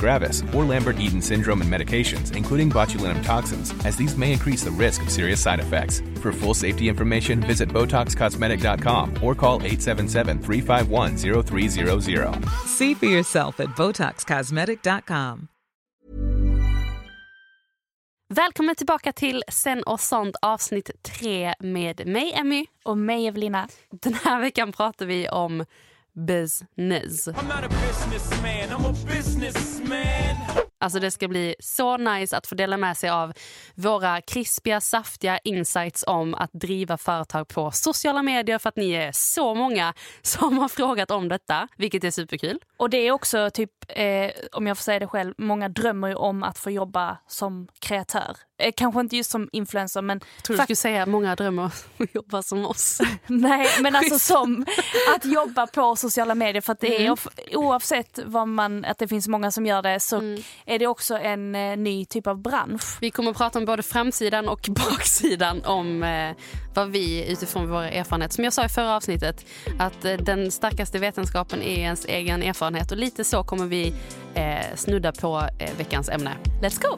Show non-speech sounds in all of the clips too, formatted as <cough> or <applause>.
gravis, or Lambert-Eaton syndrome and medications, including botulinum toxins, as these may increase the risk of serious side effects. For full safety information, visit BotoxCosmetic.com or call 877-351-0300. See for yourself at BotoxCosmetic.com. Välkommen tillbaka till Sen och sånt avsnitt 3 med mig Emmy. Och mig Evelina. Den här veckan pratar vi om business. I'm not a businessman, I'm a businessman. Alltså det ska bli så nice att få dela med sig av våra krispiga, saftiga insights om att driva företag på sociala medier för att ni är så många som har frågat om detta, vilket är superkul. Och det är också typ, eh, om jag får säga det själv, många drömmer ju om att få jobba som kreatör. Eh, kanske inte just som influencer men... Jag tror du skulle säga att många drömmer om att jobba som oss. <laughs> Nej men alltså som att jobba på sociala medier för att det är Mm. oavsett vad man, att det finns många som gör det så Mm är det också en eh, ny typ av bransch. Vi kommer att prata om både framsidan och <laughs> baksidan om eh, vad vi utifrån våra erfarenheter, som jag sa i förra avsnittet, att eh, den starkaste vetenskapen är ens egen erfarenhet och lite så kommer vi eh, snudda på eh, veckans ämne. Let's go!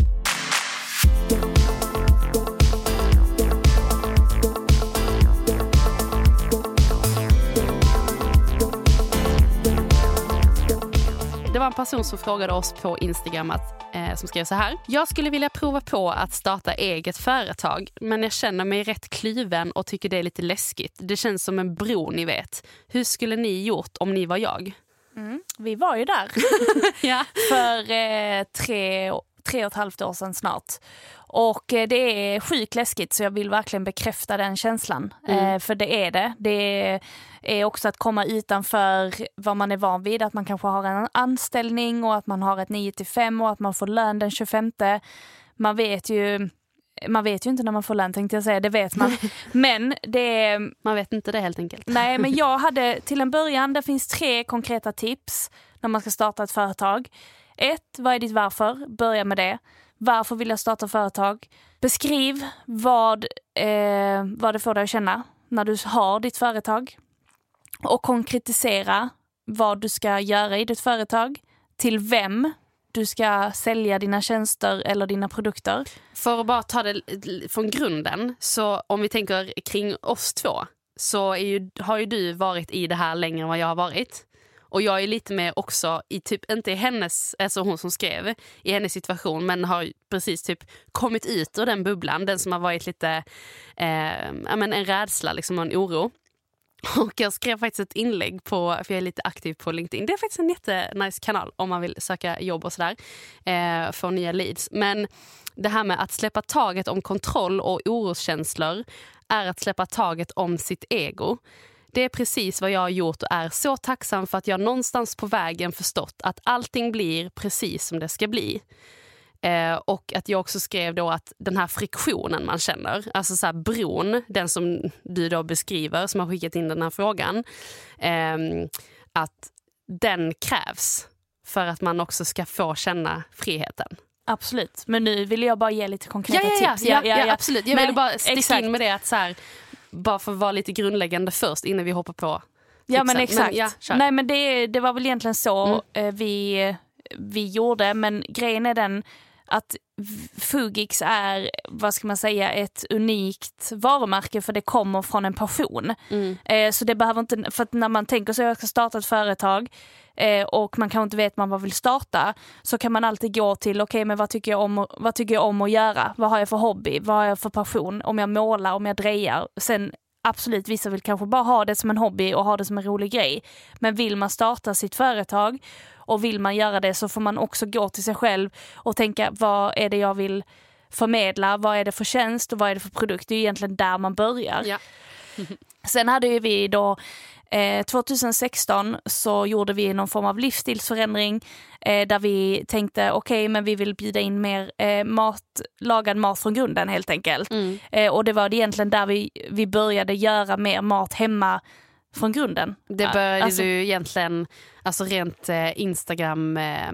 En person som frågade oss på Instagram att, eh, som skrev så här. Jag skulle vilja prova på att starta eget företag men jag känner mig rätt kluven och tycker det är lite läskigt. Det känns som en bro ni vet. Hur skulle ni gjort om ni var jag? Vi var ju där <laughs> Ja. <laughs> för eh, tre, tre och ett halvt år sedan snart. Och eh, det är sjukt läskigt så jag vill verkligen bekräfta den känslan. Eh, för det är det. Det är också att komma utanför vad man är van vid. Att man kanske har en anställning och att man har ett 9 till 5 och att man får lön den 25. Man vet ju man vet ju inte när man får lön tänkte jag säga, det vet man. <laughs> Men det Man vet inte det helt enkelt. Nej, men <laughs> jag hade till en början, det finns tre konkreta tips när man ska starta ett företag. Ett, vad är ditt varför? Börja med det. Varför vill jag starta företag? Beskriv vad, eh, vad det får dig att känna när du har ditt företag. Och konkretisera vad du ska göra i ditt företag. Till vem du ska sälja dina tjänster eller dina produkter. För att bara ta det från grunden, så om vi tänker kring oss två så är ju, har ju du varit i det här längre än vad jag har varit. Och jag är lite med också i typ, inte i hennes, alltså hon som skrev, i hennes situation men har precis typ kommit ut ur den bubblan, den som har varit lite, eh, men en rädsla liksom och en oro. Och jag skrev faktiskt ett inlägg på, för jag är lite aktiv på LinkedIn. Det är faktiskt en jättenice kanal om man vill söka jobb och sådär. Eh, få nya leads. Men det här med att släppa taget om kontroll och oroskänslor är att släppa taget om sitt ego. Det är precis vad jag har gjort och är så tacksam för att jag någonstans på vägen förstått att allting blir precis som det ska bli. Eh, och att jag också skrev då att den här friktionen man känner, alltså så här bron, den som du då beskriver som har skickat in den här frågan, eh, att den krävs för att man också ska få känna friheten. Absolut, men nu vill jag bara ge lite konkreta Ja, ja, ja, tips. ja, ja, absolut. Jag Men- ville bara sticka exakt. in med det att så här, bara för att vara lite grundläggande först innan vi hoppar på Ja men tipsen. exakt. ja, kör. Nej men det, det var väl egentligen så Mm. eh, vi, vi gjorde men grejen är den att Fugix är, vad ska man säga, ett unikt varumärke för det kommer från en passion. Mm. Eh, så det behöver inte, för när man tänker att jag ska starta ett företag eh, och man kanske inte vet vad man vill starta så kan man alltid gå till, okej men vad tycker, jag om, vad tycker jag om att göra? Vad har jag för hobby? Vad har jag för passion? Om jag målar, om jag drejar. Sen absolut, vissa vill kanske bara ha det som en hobby och ha det som en rolig grej. Men vill man starta sitt företag och vill man göra det så får man också gå till sig själv och tänka vad är det jag vill förmedla, vad är det för tjänst och vad är det för produkt? Det är egentligen där man börjar. Ja. Sen hade ju vi då eh, 2016 så gjorde vi någon form av livsstilsförändring eh, där vi tänkte okej men vi vill bjuda in mer eh, mat, lagad mat från grunden helt enkelt. Mm. Eh, och det var egentligen där vi, vi började göra mer mat hemma från grunden. Det började Alltså- du egentligen, alltså rent eh, Instagram, eh,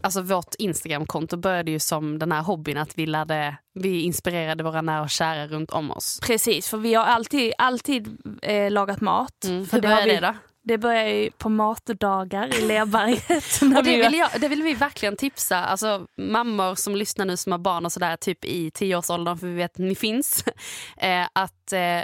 alltså vårt Instagramkonto började ju som den här hobbyn att vi, lärde, vi inspirerade våra nära och kära runt om oss. Precis, för vi har alltid, alltid eh, lagat mat. Mm. För Hur började vi, det då? Det börjar ju på matdagar i Lerberget. <laughs> Och det, vi- vill jag, det vill vi verkligen tipsa alltså, mammor som lyssnar nu som har barn och sådär typ i tioårsåldern för vi vet att ni finns. <laughs> Eh, att eh,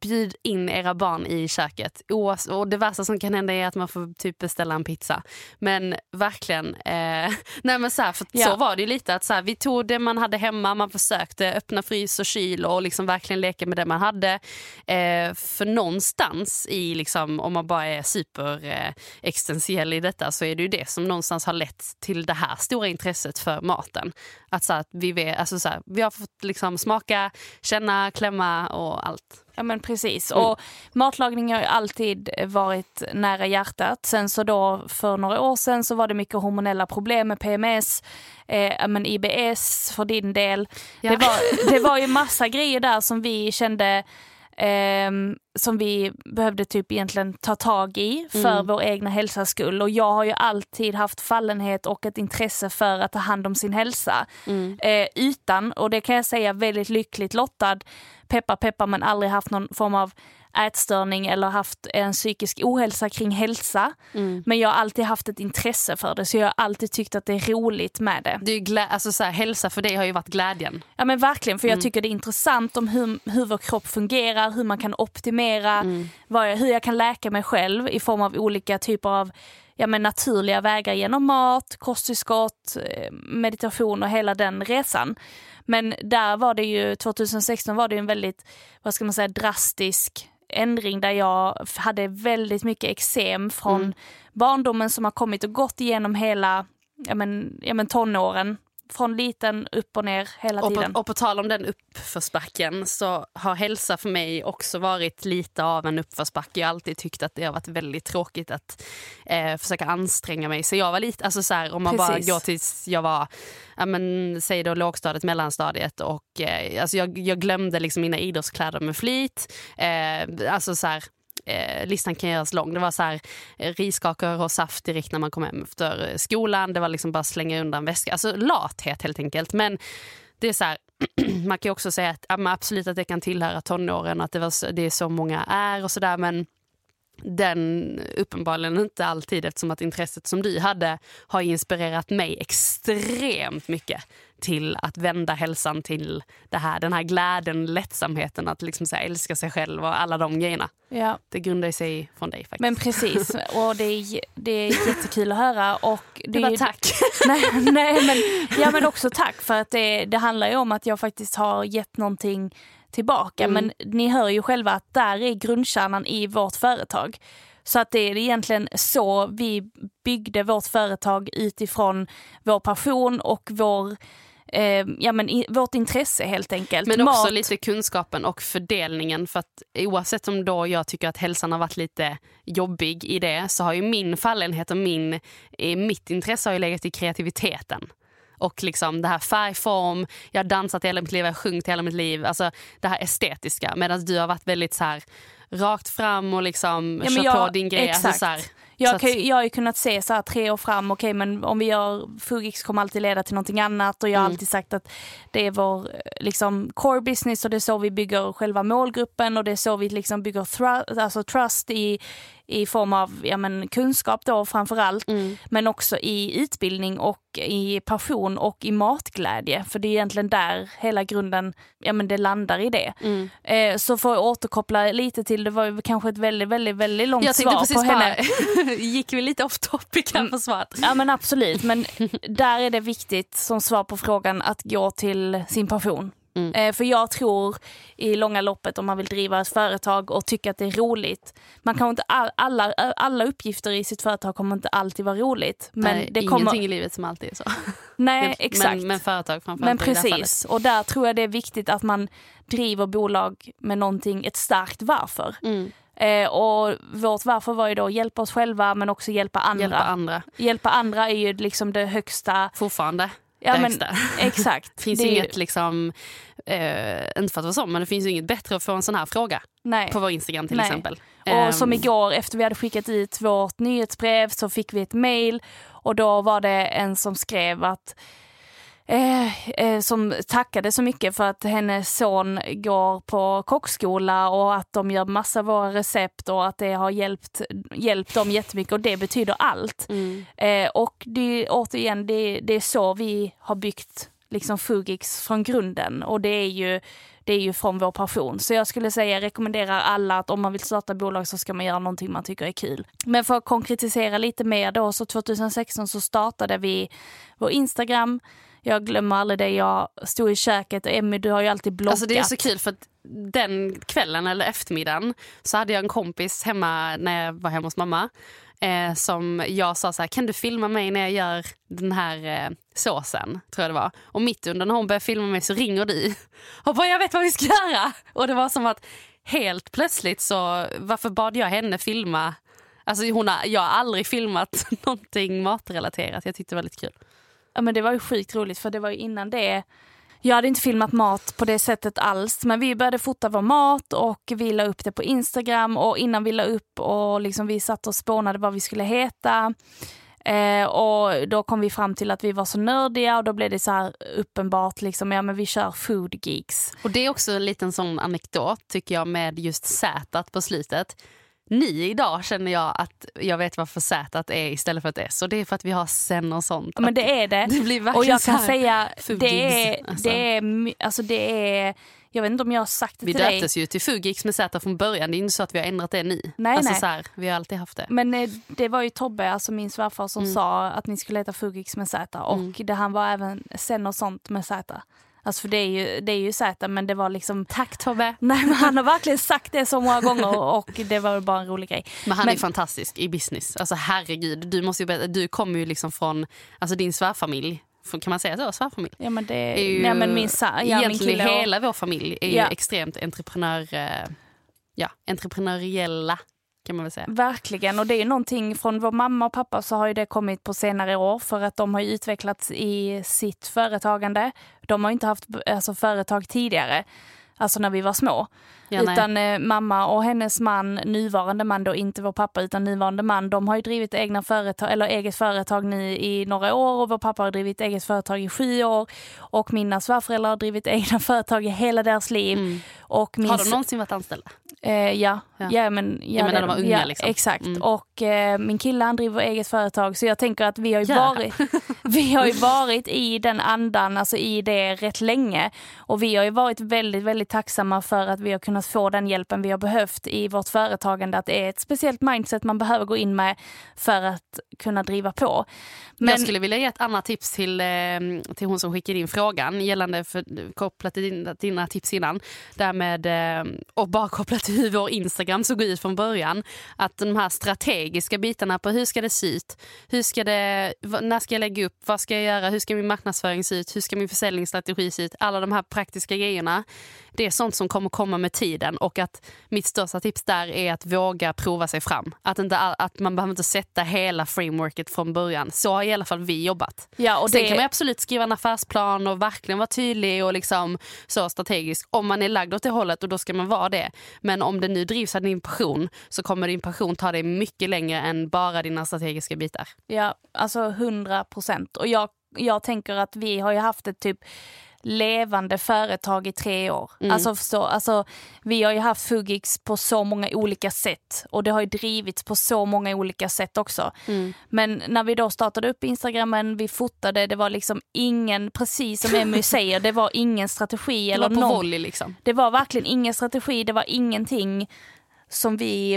bjud in era barn i köket. Och det värsta som kan hända är att man får typ beställa en pizza. Men verkligen, eh, <laughs> nej men så, här, för Ja. så var det ju lite. att så här, Vi tog det man hade hemma, man försökte öppna frys och kyl och liksom verkligen leka med det man hade. Eh, för någonstans i, liksom, om man bara är super eh, i detta så är det ju det som någonstans har lett till det här stora intresset för maten. Att, så här, att vi, vet, alltså, så vi har fått liksom, smaka, känna, klämma och allt. Ja men precis. Mm. Och matlagning har ju alltid varit nära hjärtat. Sen så då för några år sedan så var det mycket hormonella problem med PMS, eh, men IBS för din del. Ja. Det, var, det var ju <laughs> massa grejer där som vi kände ehm, som vi behövde typ egentligen ta tag i för Mm. vår egna hälsas skull. Och jag har ju alltid haft fallenhet och ett intresse för att ta hand om sin hälsa. Mm. Eh, utan, och det kan jag säga väldigt lyckligt lottad, peppar peppar men aldrig haft någon form av ätstörning eller haft en psykisk ohälsa kring hälsa. Mm. Men jag har alltid haft ett intresse för det så jag har alltid tyckt att det är roligt med det. Det är glä- alltså, så här, hälsa för dig har ju varit glädjen. Ja men verkligen, för jag Mm. tycker det är intressant om hur, hur vår kropp fungerar, hur man kan optimera, Mm. jag, hur jag kan läka mig själv i form av olika typer av ja, men naturliga vägar genom mat, kosttillskott, eh, meditation och hela den resan. Men där var det ju, 2016 var det ju en väldigt, vad ska man säga, drastisk ändring där jag hade väldigt mycket eksem från Mm. barndomen som har kommit och gått igenom hela ja, men, ja, men tonåren. Från liten upp och ner hela Och tiden. på, och på tal om den uppförsbacken så har hälsa för mig också varit lite av en uppförsbacke. Jag har alltid tyckt att det har varit väldigt tråkigt att eh, försöka anstränga mig. Så jag var lite, alltså så här, om man Precis. bara går tills jag var, ja, men, säg då lågstadiet, mellanstadiet och eh, alltså jag, jag glömde liksom mina idrottskläder med flit. Eh, alltså så här, Eh, listan kan göras lång. Det var så här, eh, riskakor och saft direkt när man kom hem efter eh, skolan. Det var liksom bara slänga undan väska. Alltså lathet helt enkelt. Men det är så här, <clears throat> man kan också säga att absolut att det kan tillhöra tonåren att det, var det är så många är och sådär. Men den uppenbarligen inte alltid eftersom att intresset som du hade har inspirerat mig extremt mycket till att vända hälsan till det här, den här glädjen, lättsamheten att liksom så älska sig själv och alla de grejerna. Ja, Det grundar sig från dig faktiskt. men precis. Och det är, det är jättekul att höra. Och det det är ju- tack. <laughs> Nej, nej men, ja, men också tack för att det, det handlar ju om att jag faktiskt har gett någonting tillbaka. Mm. Men ni hör ju själva att där är grundkärnan i vårt företag. Så att det är egentligen så vi byggde vårt företag utifrån vår passion och vår eh, ja, men i, vårt intresse helt enkelt. Men också Mat, lite kunskapen och fördelningen. För att oavsett om då jag tycker att hälsan har varit lite jobbig i det så har ju min fallenhet och min, eh, mitt intresse har ju legat i kreativiteten. Och liksom det här färgform, jag har dansat hela mitt liv, jag har sjungit hela mitt liv. Alltså det här estetiska. Medan du har varit väldigt så här rakt fram och liksom Ja, kört jag- på din grej. exakt. Alltså så här, så Jag, att- kan, jag har ju kunnat se så här tre år fram, okej men om vi gör Fugix kommer alltid leda till någonting annat och jag har Mm. alltid sagt att det är vår eh, liksom, core business och det är så vi bygger själva målgruppen och det är så vi liksom bygger thru- alltså trust i, i form av ja, men, kunskap då framför allt Mm. men också i utbildning och i passion och i matglädje för det är egentligen där hela grunden, ja men det landar i det. Mm. Eh, så för att återkoppla lite till, det var ju kanske ett väldigt, väldigt, väldigt långt Jag svar precis på henne. <laughs> gick vi lite off topic här på svaret? Ja men absolut, men där är det viktigt som svar på frågan att gå till sin passion. Mm. Eh, för jag tror i långa loppet om man vill driva ett företag och tycka att det är roligt. Man kan inte all, alla, alla uppgifter i sitt företag kommer inte alltid vara roligt. Men Nej, det ingenting kommer, i livet som alltid är så. <laughs> nej exakt. Men, men företag framförallt Men precis, och där tror jag det är viktigt att man driver bolag med någonting, ett starkt varför. Mm. Eh, och vårt varför var ju då hjälpa oss själva men också hjälpa andra. Hjälpa andra. Hjälpa andra är ju liksom det högsta. Fortfarande Ja, men, exakt. <laughs> Finns Det är ju inget, liksom, eh, inte för att vara så, men det finns inget bättre att få en sån här fråga Nej. på vår Instagram till Nej. exempel. Och som Ehm, igår efter vi hade skickat ut vårt nyhetsbrev så fick vi ett mail och då var det en som skrev att Eh, eh, som tackade så mycket för att hennes son går på kockskola och att de gör massa av våra recept och att det har hjälpt, hjälpt dem jättemycket och det betyder allt. Mm. Eh, och det, återigen, det, det är så vi har byggt liksom Fugix från grunden och det är ju det är ju från vår passion. Så jag skulle säga rekommenderar alla att om man vill starta bolag så ska man göra någonting man tycker är kul. Men för att konkretisera lite mer då, så 2016 så startade vi vår Instagram. Jag glömmer aldrig det, jag stod i köket och Emmy du har ju alltid bloggat. Alltså det är så kul för att den kvällen eller eftermiddagen så hade jag en kompis hemma när jag var hemma hos mamma. Eh, som jag sa så här, kan du filma mig när jag gör den här eh, såsen? Tror jag det var. Och mitt under när hon börjar filma mig så ringer du. <laughs> Och bara jag vet vad vi ska göra. Och det var som att helt plötsligt så, varför bad jag henne filma? Alltså hon har, jag har aldrig filmat <laughs> någonting matrelaterat. Jag tyckte det var lite kul. Ja men det var ju sjukt roligt för det var ju innan det jag hade inte filmat mat på det sättet alls men vi började fota vår mat och vi la upp det på Instagram och innan vi la upp och liksom vi satt och spånade vad vi skulle heta eh, och då kom vi fram till att vi var så nördiga och då blev det så här uppenbart liksom, ja men vi kör food geeks. Och det är också en liten sån anekdot tycker jag med just Z på slutet. Ni idag känner jag att jag vet varför Z är istället för ett S och det är för att vi har sen och sånt. Men det är det. <laughs> Det blir verkligen och jag kan säga, det är, alltså. det är, alltså det är, jag vet inte om jag har sagt det vi till dig. döptes ju till Fugix med Z från början. Det är inte så att vi har ändrat det nu. Nej, alltså nej. Så här, vi har alltid haft det. Men eh, det var ju Tobbe, alltså min svärfar, som Mm. sa att ni skulle heta Fugix med Z. Och det, han var även sen och sånt med Z. Alltså för det är ju, det är ju Z, men det var liksom... Tack Tobbe. <laughs> Nej men han har verkligen sagt det så många gånger och det var bara en rolig grej. Men han Men- är fantastisk i business. Alltså herregud, du, måste ju berätta, du kommer ju liksom från alltså din svärfamilj. Kan man säga så? Svärfamilj? Ja men det, är ju, nej, men min, sa, ja, min egentligen och, hela vår familj är Ja. ju extremt entreprenör, eh, ja, entreprenöriella kan man väl säga. Verkligen, och det är ju någonting från vår mamma och pappa så har ju det kommit på senare år för att de har ju utvecklats i sitt företagande. De har inte haft alltså, företag tidigare, alltså när vi var små. Ja, utan eh, mamma och hennes man, nuvarande man då, inte vår pappa utan nuvarande man, de har ju drivit egna företag, eller eget företag nu i några år och vår pappa har drivit eget företag i sju år och mina svärföräldrar har drivit <laughs> egna företag i hela deras liv. Mm. Och min Har de någonsin varit anställda? Eh, ja. Ja. Ja. men, ja, menar, det- de var unga, ja, liksom. Exakt. Mm. Och eh, min kille han driver eget företag så jag tänker att vi har ju, Ja. varit, <laughs> vi har ju varit i den andan, alltså i det rätt länge. Och vi har ju varit väldigt, väldigt tacksamma för att vi har kunnat få den hjälpen vi har behövt i vårt företagande. Att det är ett speciellt mindset man behöver gå in med för att kunna driva på. Men, Jag skulle vilja ge ett annat tips till, eh, till hon som skickade in frågan gällande för, kopplat till dina, tips innan. Där med, eh, och bara kopplat till hur vår Instagram såg ut från början. Att de här strategiska bitarna på hur ska det se ut, hur ska det, när ska jag lägga upp, vad ska jag göra, hur ska min marknadsföring se ut, hur ska min försäljningsstrategi se ut, alla de här praktiska grejerna. Det är sånt som kommer komma med tiden och att mitt största tips där är att våga prova sig fram. Att, inte, att man behöver inte sätta hela frameworket från början. Så har i alla fall vi jobbat. Ja, och Sen det- kan man absolut skriva en affärsplan och verkligen vara tydlig och liksom så strategisk om man är lagd åt det hållet och då ska man vara det. Men om det nu drivs av din passion så kommer din passion ta dig mycket längre än bara dina strategiska bitar. Ja, alltså 100 procent. Och jag, jag tänker att vi har ju haft ett typ levande företag i tre år. Alltså, förstå, alltså, vi har ju haft Fugix på så många olika sätt och det har ju drivits på så många olika sätt också. Men när vi då startade upp Instagramen, vi fotade, det var liksom ingen, precis som Emmy <laughs> säger, det var ingen strategi Det eller var på någon, volley liksom. det var verkligen ingen strategi, det var ingenting som vi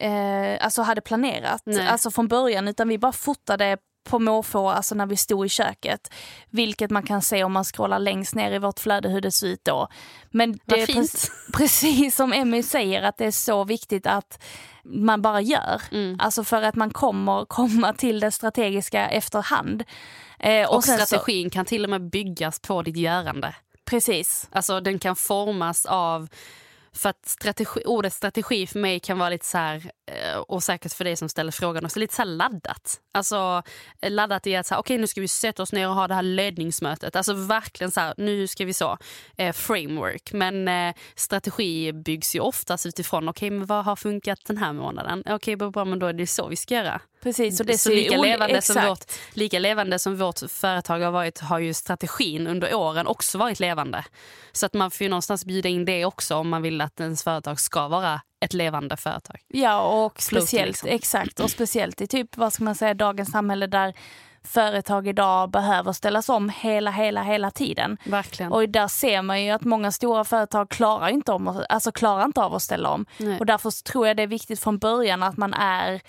eh, alltså hade planerat Nej. alltså från början utan vi bara fotade på måfå alltså när vi stod i köket. Vilket man kan se om man scrollar längst ner i vårt flöde hur det ser ut då. Men det är fint. pre- <laughs> precis som Emmy säger att det är så viktigt att man bara gör. Mm. Alltså för att man kommer komma till det strategiska efterhand. Eh, Och, så- strategin kan till och med byggas på ditt görande. precis. Alltså den kan formas av för att strategi, ordet strategi för mig kan vara lite så här, eh, och säkert för dig som ställer frågan också, lite så laddat. Alltså eh, laddat i att så här, okej nu ska vi sätta oss ner och ha det här ledningsmötet. Alltså verkligen så här, nu ska vi så, eh, framework. Men eh, strategi byggs ju oftast utifrån, okej men vad har funkat den här månaden? Okej bra, men då är det så vi ska göra. Precis, och det så ser lika levande, som vårt, lika levande som vårt företag har varit har ju strategin under åren också varit levande. Så att man får ju någonstans bjuda in det också om man vill att ens företag ska vara ett levande företag. Ja, och speciellt, liksom. exakt, och speciellt i typ, vad ska man säga, dagens samhälle där företag idag behöver ställas om hela, hela, hela tiden. Verkligen. Och där ser man ju att många stora företag klarar inte, om, alltså klarar inte av att ställa om. Nej. Och därför tror jag det är viktigt från början att man är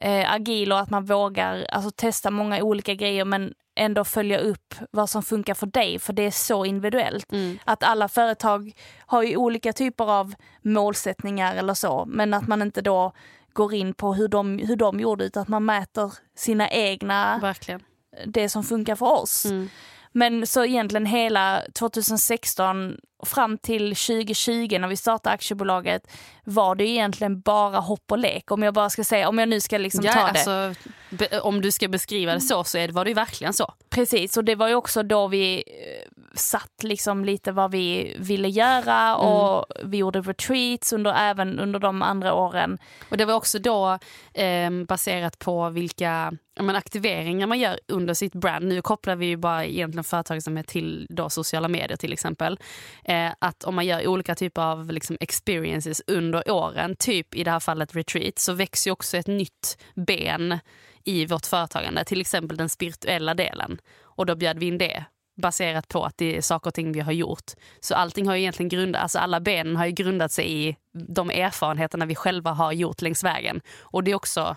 eh, agil och att man vågar alltså, testa många olika grejer men ändå följa upp vad som funkar för dig, för det är så individuellt. Mm. Att alla företag har ju olika typer av målsättningar eller så, men att man inte då går in på hur de, hur de gjorde utan att man mäter sina egna, Verkligen. det som funkar för oss. Mm. Men så egentligen hela 2016 fram till 2020 när vi startade aktiebolaget var det egentligen bara hopp och lek. Om jag bara ska säga, om jag nu ska liksom Ja, ta det. alltså, be, om du ska beskriva det så så är det, var det ju verkligen så. Precis, och det var ju också då vi eh, satt liksom lite vad vi ville göra och vi gjorde retreats under, även under de andra åren. Och det var också då eh, baserat på vilka men aktiveringar man gör under sitt brand. Nu kopplar vi ju bara egentligen företagsamhet till då sociala medier till exempel. Eh, att om man gör olika typer av liksom, experiences under åren, typ i det här fallet retreat, så växer ju också ett nytt ben i vårt företagande. Till exempel den spirituella delen. Och då bjöd vi in det baserat på att det är saker och ting vi har gjort. Så allting har ju egentligen grundat, alltså alla benen har ju grundat sig i de erfarenheterna vi själva har gjort längs vägen. Och det är också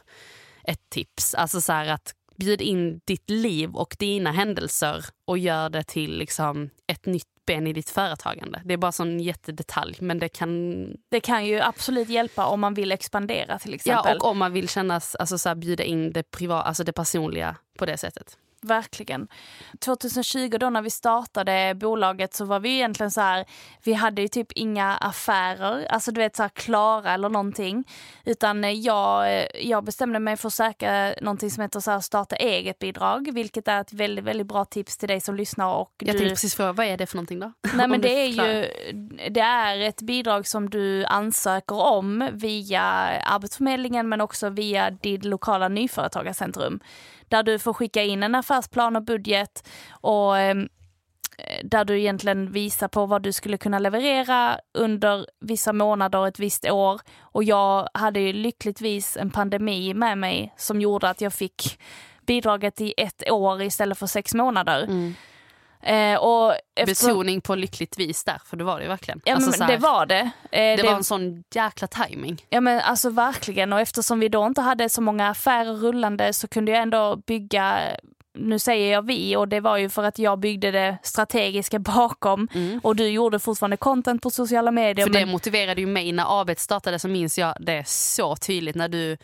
ett tips, alltså så här att bjud in ditt liv och dina händelser och gör det till liksom ett nytt ben i ditt företagande. Det är bara en jättedetalj men det kan Det kan ju absolut hjälpa om man vill expandera till Ja, exempel. och om man vill kännas, alltså så här, bjuda in det, priva, alltså det personliga på det sättet. Verkligen. 2020 då när vi startade bolaget så var vi egentligen så här, vi hade ju typ inga affärer, alltså du vet så här klara eller någonting. Utan eh, jag, eh, jag bestämde mig för att söka någonting som heter så här starta eget bidrag, vilket är ett väldigt, väldigt bra tips till dig som lyssnar och Jag du... tänkte precis fråga, vad är det för någonting då? <laughs> Nej men det är ju det är ett bidrag som du ansöker om via Arbetsförmedlingen men också via ditt lokala nyföretagarcentrum. Där du får skicka in en affärsplan och budget och ehm, eh, där du egentligen visar på vad du skulle kunna leverera under vissa månader, ett visst år. Och jag hade ju lyckligtvis en pandemi med mig som gjorde att jag fick bidraget i ett år istället för sex månader. Mm. Eh, och efter- Betoning på lyckligtvis där, för det var det ju verkligen. Ja, Alltså här, det var det. Eh, det var en sån jäkla timing. Ja men alltså verkligen och eftersom vi då inte hade så många affärer rullande så kunde jag ändå bygga, nu säger jag vi och det var ju för att jag byggde det strategiska <laughs> bakom och du gjorde fortfarande content på sociala medier. Mm. För det men, motiverade ju mig när AB startade så minns jag det så tydligt när du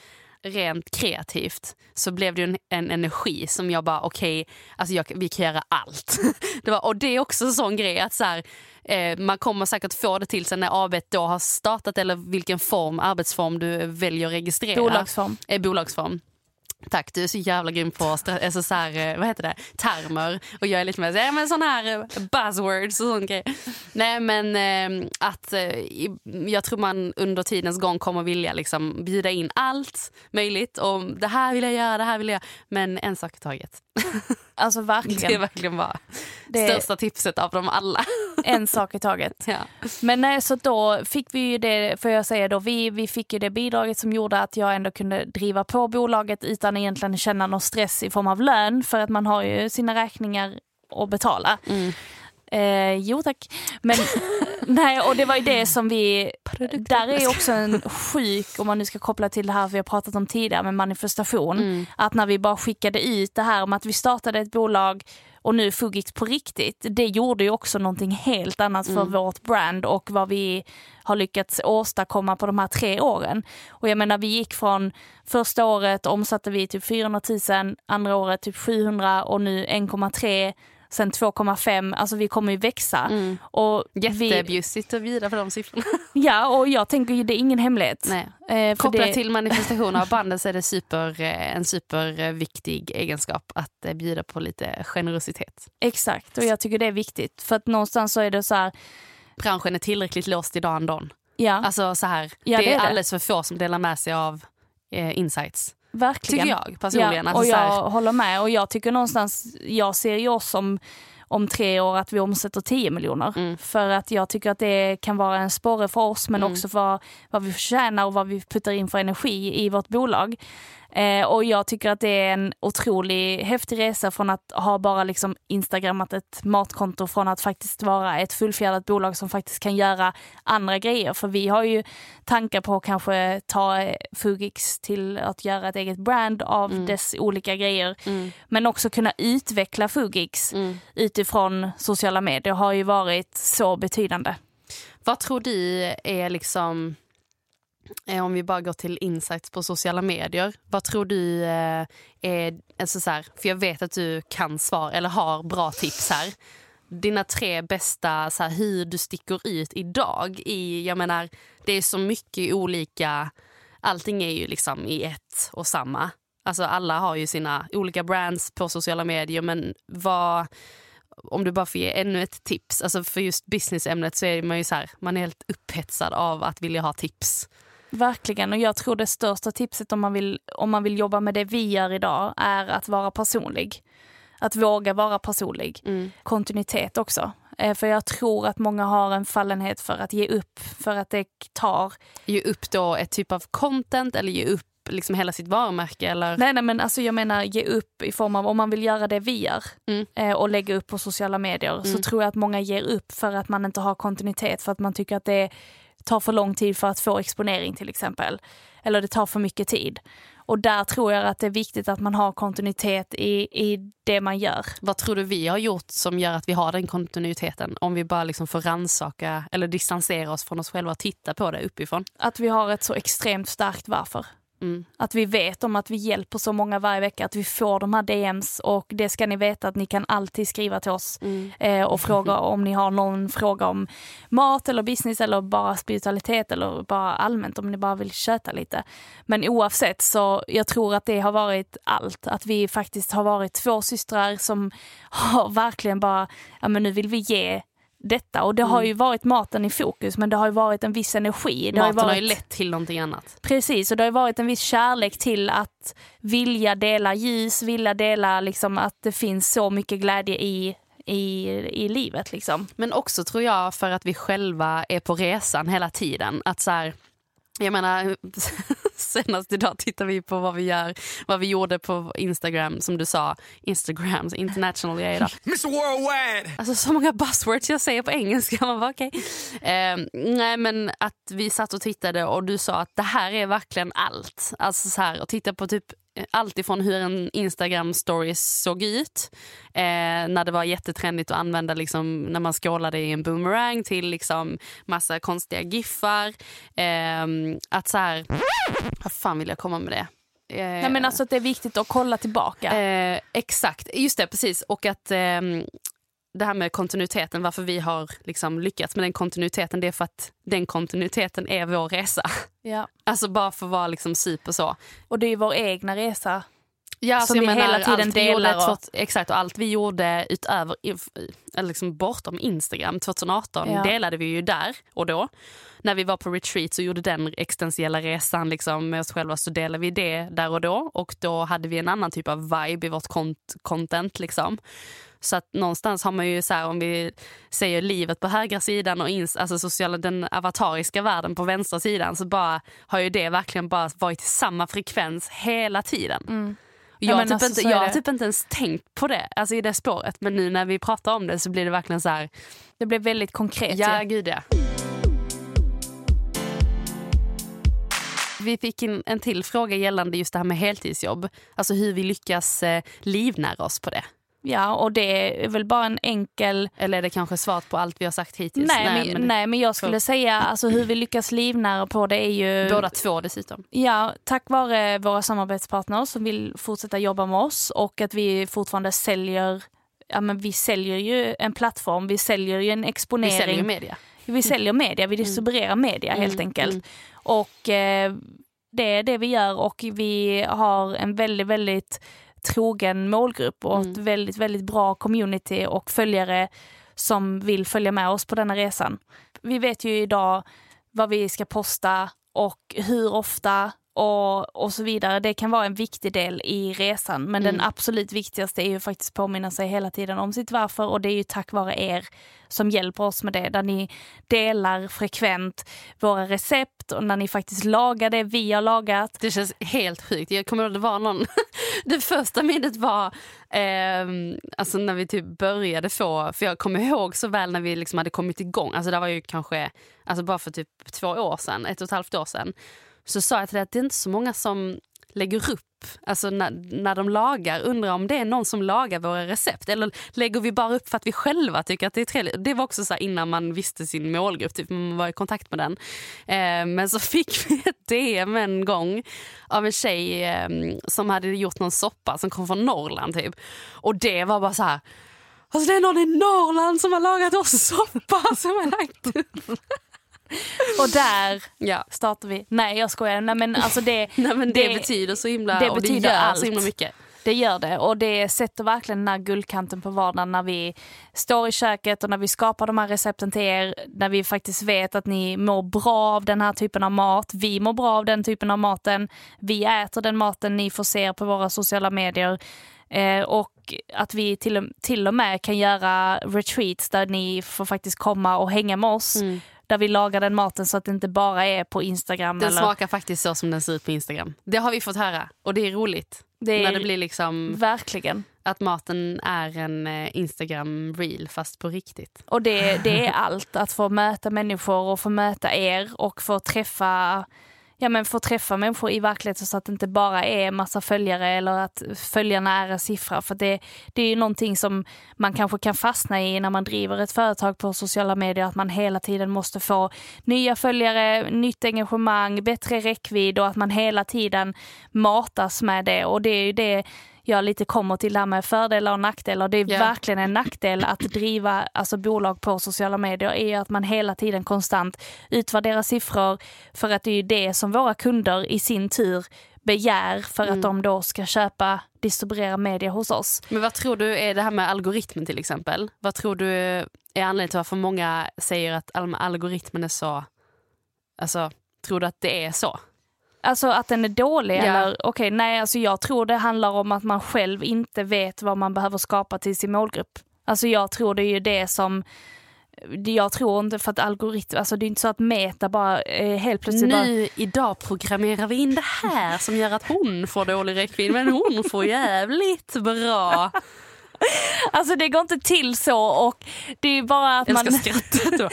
rent kreativt så blev det en, en energi som jag bara okej, okay, alltså vi kan göra allt. <laughs> det var, och det är också en sån grej att så här, eh, man kommer säkert få det till sig när AB då har startat eller vilken form, arbetsform du väljer att registrera. Bolagsform. Eh, bolagsform. Tack, du är så jävla grym på alltså så här, eh, vad heter det? termer. Och jag är lite mer så, ja, men sån här eh, buzzwords och sånt Nej men ehm, att eh, jag tror man under tidens gång kommer vilja liksom bjuda in allt möjligt. Och det här vill jag göra, det här vill jag Men en sak i taget. <laughs> Alltså verkligen. Det är verkligen bara det största tipset av dem alla. <laughs> En sak i taget. Ja. Men nej, så då fick vi ju det, får jag säga då, vi, vi fick ju det bidraget som gjorde att jag ändå kunde driva på bolaget utan egentligen känna någon stress i form av lön för att man har ju sina räkningar att betala. Mm. Eh, jo tack. Men <laughs> nej, och det var ju det som vi... Där är också en sjuk, om man nu ska koppla till det här vi har pratat om tidigare med manifestation. Mm. Att när vi bara skickade ut det här om att vi startade ett bolag och nu Fugix på riktigt. Det gjorde ju också någonting helt annat för Mm. vårt brand och vad vi har lyckats åstadkomma på de här tre åren. Och jag menar vi gick från första året omsatte vi typ 400 000, andra året typ 700 och nu 1,3 sen 2,5, alltså vi kommer ju växa. Mm. Och vi, Jättebjussigt att bjuda på de siffrorna. <laughs> ja, och jag tänker ju det är ingen hemlighet. Nej. Eh, Kopplat det, till manifestation av <laughs> bandet så är det super, eh, en superviktig egenskap att eh, bjuda på lite generositet. Exakt, och jag tycker det är viktigt. För att någonstans så är det så här, Branschen är tillräckligt låst idag ändå. ja, Alltså så här, Ja, det, det är är det. alldeles för få som delar med sig av eh, insights. Verkligen. Tycker jag personligen. Ja, Alltså, och så jag håller med. Och jag tycker någonstans, jag ser ju oss som om tre år att vi omsätter 10 miljoner. Mm. För att jag tycker att det kan vara en sporre för oss men Mm. också för vad vi förtjänar och vad vi puttar in för energi i vårt bolag. Eh, och jag tycker att det är en otrolig häftig resa från att ha bara liksom instagrammat ett matkonto från att faktiskt vara ett fullfjädrat bolag som faktiskt kan göra andra grejer. För vi har ju tankar på att kanske ta eh, Fugix till att göra ett eget brand av Mm. dess olika grejer. mm, Men också kunna utveckla Fugix mm. utifrån sociala medier har ju varit så betydande. Vad tror du är liksom, Eh, om vi bara går till insights på sociala medier, vad tror du eh, är, alltså så här, för jag vet att du kan svar eller har bra tips här. Dina tre bästa, så här, hur du sticker ut idag i, jag menar, det är så mycket olika, allting är ju liksom i ett och samma. Alltså alla har ju sina olika brands på sociala medier men vad, om du bara får ge ännu ett tips, alltså för just businessämnet så är man ju så här, man är helt upphetsad av att vilja ha tips. Verkligen, och jag tror det största tipset om man, vill, om man vill jobba med det vi gör idag är att vara personlig. Att våga vara personlig. Mm. Kontinuitet också. Eh, För jag tror att många har en fallenhet för att ge upp, för att det tar Ge upp då ett typ av content eller ge upp liksom hela sitt varumärke eller? Nej, nej men alltså jag menar ge upp i form av om man vill göra det vi gör Mm. eh, och lägga upp på sociala medier så Mm. tror jag att många ger upp för att man inte har kontinuitet för att man tycker att det tar för lång tid för att få exponering till exempel. Eller det tar för mycket tid. Och där tror jag att det är viktigt att man har kontinuitet i, i det man gör. Vad tror du vi har gjort som gör att vi har den kontinuiteten? Om vi bara liksom får rannsaka eller distansera oss från oss själva och titta på det uppifrån. Att vi har ett så extremt starkt varför. Mm. Att vi vet om att vi hjälper så många varje vecka, att vi får de här DMs och det ska ni veta att ni kan alltid skriva till oss Mm. eh, och fråga <laughs> om ni har någon fråga om mat eller business eller bara spiritualitet eller bara allmänt om ni bara vill köta lite. Men oavsett så jag tror att det har varit allt. Att vi faktiskt har varit två systrar som har verkligen bara, ja men nu vill vi ge detta och det har Mm. ju varit maten i fokus men det har ju varit en viss energi. Det har ju Maten varit... har ju lett till någonting annat. Precis, och det har varit en viss kärlek till att vilja dela ljus, vilja dela liksom att det finns så mycket glädje i, i, i livet. Liksom. Men också tror jag för att vi själva är på resan hela tiden. Att så här, jag menar, <laughs> senast idag tittar vi på vad vi gör, vad vi gjorde på Instagram, som du sa, Instagrams international jag idag. Mr. Worldwide! Alltså så många buzzwords jag säger på engelska. Man bara, okay. eh, nej men att vi satt och tittade och du sa att det här är verkligen allt. Alltså så här och titta på typ allt ifrån hur en Instagram stories såg ut eh, när det var jättetrendigt att använda liksom, när man skålade i en boomerang till liksom massa konstiga giffar. Eh, att så här, vad fan vill jag komma med det? Eh, Nej, men alltså att det är viktigt att kolla tillbaka. eh, exakt, just det precis. Och att ehm, det här med kontinuiteten, varför vi har liksom lyckats med den kontinuiteten, det är för att den kontinuiteten är vår resa. Ja. Alltså bara för att vara liksom super så. Och det är vår egna resa. Ja, alltså Som vi menar, hela tiden vi gjorde delar och- Exakt, och allt vi gjorde utöver, eller liksom bortom Instagram 2018 Ja. delade vi ju där och då. När vi var på retreat och gjorde den existentiella resan liksom, med oss själva så delade vi det där och då. Och då hade vi en annan typ av vibe i vårt kont- content. Liksom. Så att någonstans har man ju så här, om vi säger livet på högra sidan och ins, alltså sociala, den avatariska världen på vänstra sidan så bara har ju det verkligen bara varit i samma frekvens hela tiden. Mm. Jag, Ja, typ alltså, inte, jag har typ inte ens tänkt på det, alltså i det spåret. Men nu när vi pratar om det så blir det verkligen så här, Det blev väldigt konkret. ja ju. gud ja. Vi fick in en till fråga gällande just det här med heltidsjobb. Alltså hur vi lyckas eh, livnära oss på det. Ja, och det är väl bara en enkel... Eller är det kanske svaret på allt vi har sagt hittills? Nej, men, nej, men jag skulle säga alltså hur vi lyckas livnära på det är ju... Båda två dessutom. Ja, tack vare våra samarbetspartners som vill fortsätta jobba med oss och att vi fortfarande säljer Ja, men vi säljer ju en plattform, vi säljer ju en Vi exponering. säljer ju media. Vi säljer media, vi distribuerar media helt Mm, enkelt. mm. Och eh, det är det vi gör och vi har en väldigt, väldigt trogen målgrupp och ett Mm. väldigt, väldigt bra community och följare som vill följa med oss på denna resan. Vi vet ju idag vad vi ska posta och hur ofta och, och så vidare. Det kan vara en viktig del i resan men den Mm. absolut viktigaste är ju faktiskt påminna sig hela tiden om sitt varför och det är ju tack vare er som hjälper oss med det. Där ni delar frekvent våra recept och när ni faktiskt lagar det vi har lagat. Det känns helt sjukt. Jag kommer ihåg det var någon... <laughs> det första minnet var ehm, alltså när vi typ började få... För jag kommer ihåg så väl när vi liksom hade kommit igång. Alltså det var ju kanske alltså bara för typ två år sedan, ett och ett halvt år sedan. Så sa jag till dig att det är inte så många som lägger upp Alltså när, när de lagar, undrar om det är någon som lagar våra recept eller lägger vi bara upp för att vi själva tycker att det är trevligt. Det var också så här innan man visste sin målgrupp, typ, man var i kontakt med den. Eh, men så <laughs> fick vi ett DM en gång av en tjej eh, som hade gjort någon soppa som kom från Norrland typ. Och det var bara så här Alltså det är någon i Norrland som har lagat oss <laughs> soppa som har lagt upp. <laughs> Och där Ja. startar vi. Nej jag skojar. Nej, men alltså det, <laughs> Nej, men det, Det- betyder så himla, det och det betyder gör allt. så himla mycket. Det gör det och det sätter verkligen den här guldkanten på vardagen när vi står i köket och när vi skapar de här recepten till er. När vi faktiskt vet att ni mår bra av den här typen av mat. Vi mår bra av den typen av maten. Vi äter den maten ni får se på våra sociala medier. Eh, och att vi till och, till och med kan göra retreats där ni får faktiskt komma och hänga med oss. Mm. Där vi lagar den maten så att det inte bara är på Instagram. Den eller, smakar faktiskt så som den ser ut på Instagram. Det har vi fått höra och det är roligt. det är, När det blir liksom Verkligen. att maten är en eh, Instagram reel fast på riktigt. Och det, det är allt, att få möta människor och få möta er och få träffa Ja men få träffa människor i verkligheten så att det inte bara är massa följare eller att följarna är en siffra. För det, det är ju någonting som man kanske kan fastna i när man driver ett företag på sociala medier. Att man hela tiden måste få nya följare, nytt engagemang, bättre räckvidd och att man hela tiden matas med det. Och det är ju det jag lite kommer till det här med fördelar och nackdelar. Det är Ja. verkligen en nackdel att driva alltså, bolag på sociala medier är att man hela tiden konstant utvärderar siffror för att det är ju det som våra kunder i sin tur begär för Mm. att de då ska köpa, distribuera media hos oss. Men vad tror du är det här med algoritmen till exempel? Vad tror du är anledningen till varför många säger att algoritmen är så... Alltså, tror du att det är så? Alltså att den är dålig Ja. eller okej, nej alltså jag tror det handlar om att man själv inte vet vad man behöver skapa till sin målgrupp. Alltså jag tror det är ju det som jag tror inte för att algoritm, alltså det är inte så att Meta bara eh, helt plötsligt bara, Nu idag programmerar vi in det här som gör att hon får dålig räckvidd men hon får jävligt bra. <laughs> Alltså det går inte till så och det är bara att Jag man... ska skratta.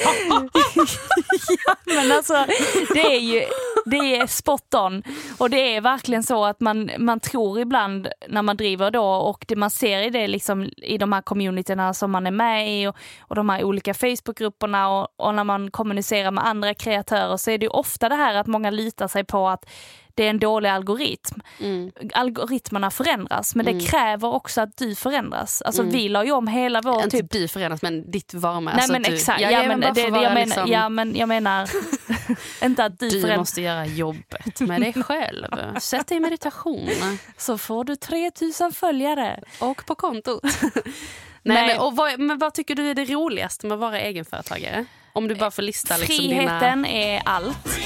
<laughs> Men alltså det är ju det är spot on. Och det är verkligen så att man, man tror ibland när man driver då och det man ser i det liksom i de här communityna som man är med i och, och de här olika Facebookgrupperna och, och när man kommunicerar med andra kreatörer så är det ju ofta det här att många litar sig på att det är en dålig algoritm. Mm. Algoritmerna förändras men det kräver också att du förändras. Alltså vi la ju om hela vår Mm. Inte typ du förändras men ditt varumärke. Nej alltså men du, exakt, Ja, ja, men, det, jag, liksom, ja, men jag menar <laughs> inte att du, Du förändras. måste göra jobbet med dig själv. <laughs> Sätt dig i meditation. Så får du 3000 följare. Och på kontot. Nej. <laughs> Nej, Men, och vad, men vad tycker du är det roligaste med att vara egenföretagare? Om du bara får lista liksom Friheten dina... är allt.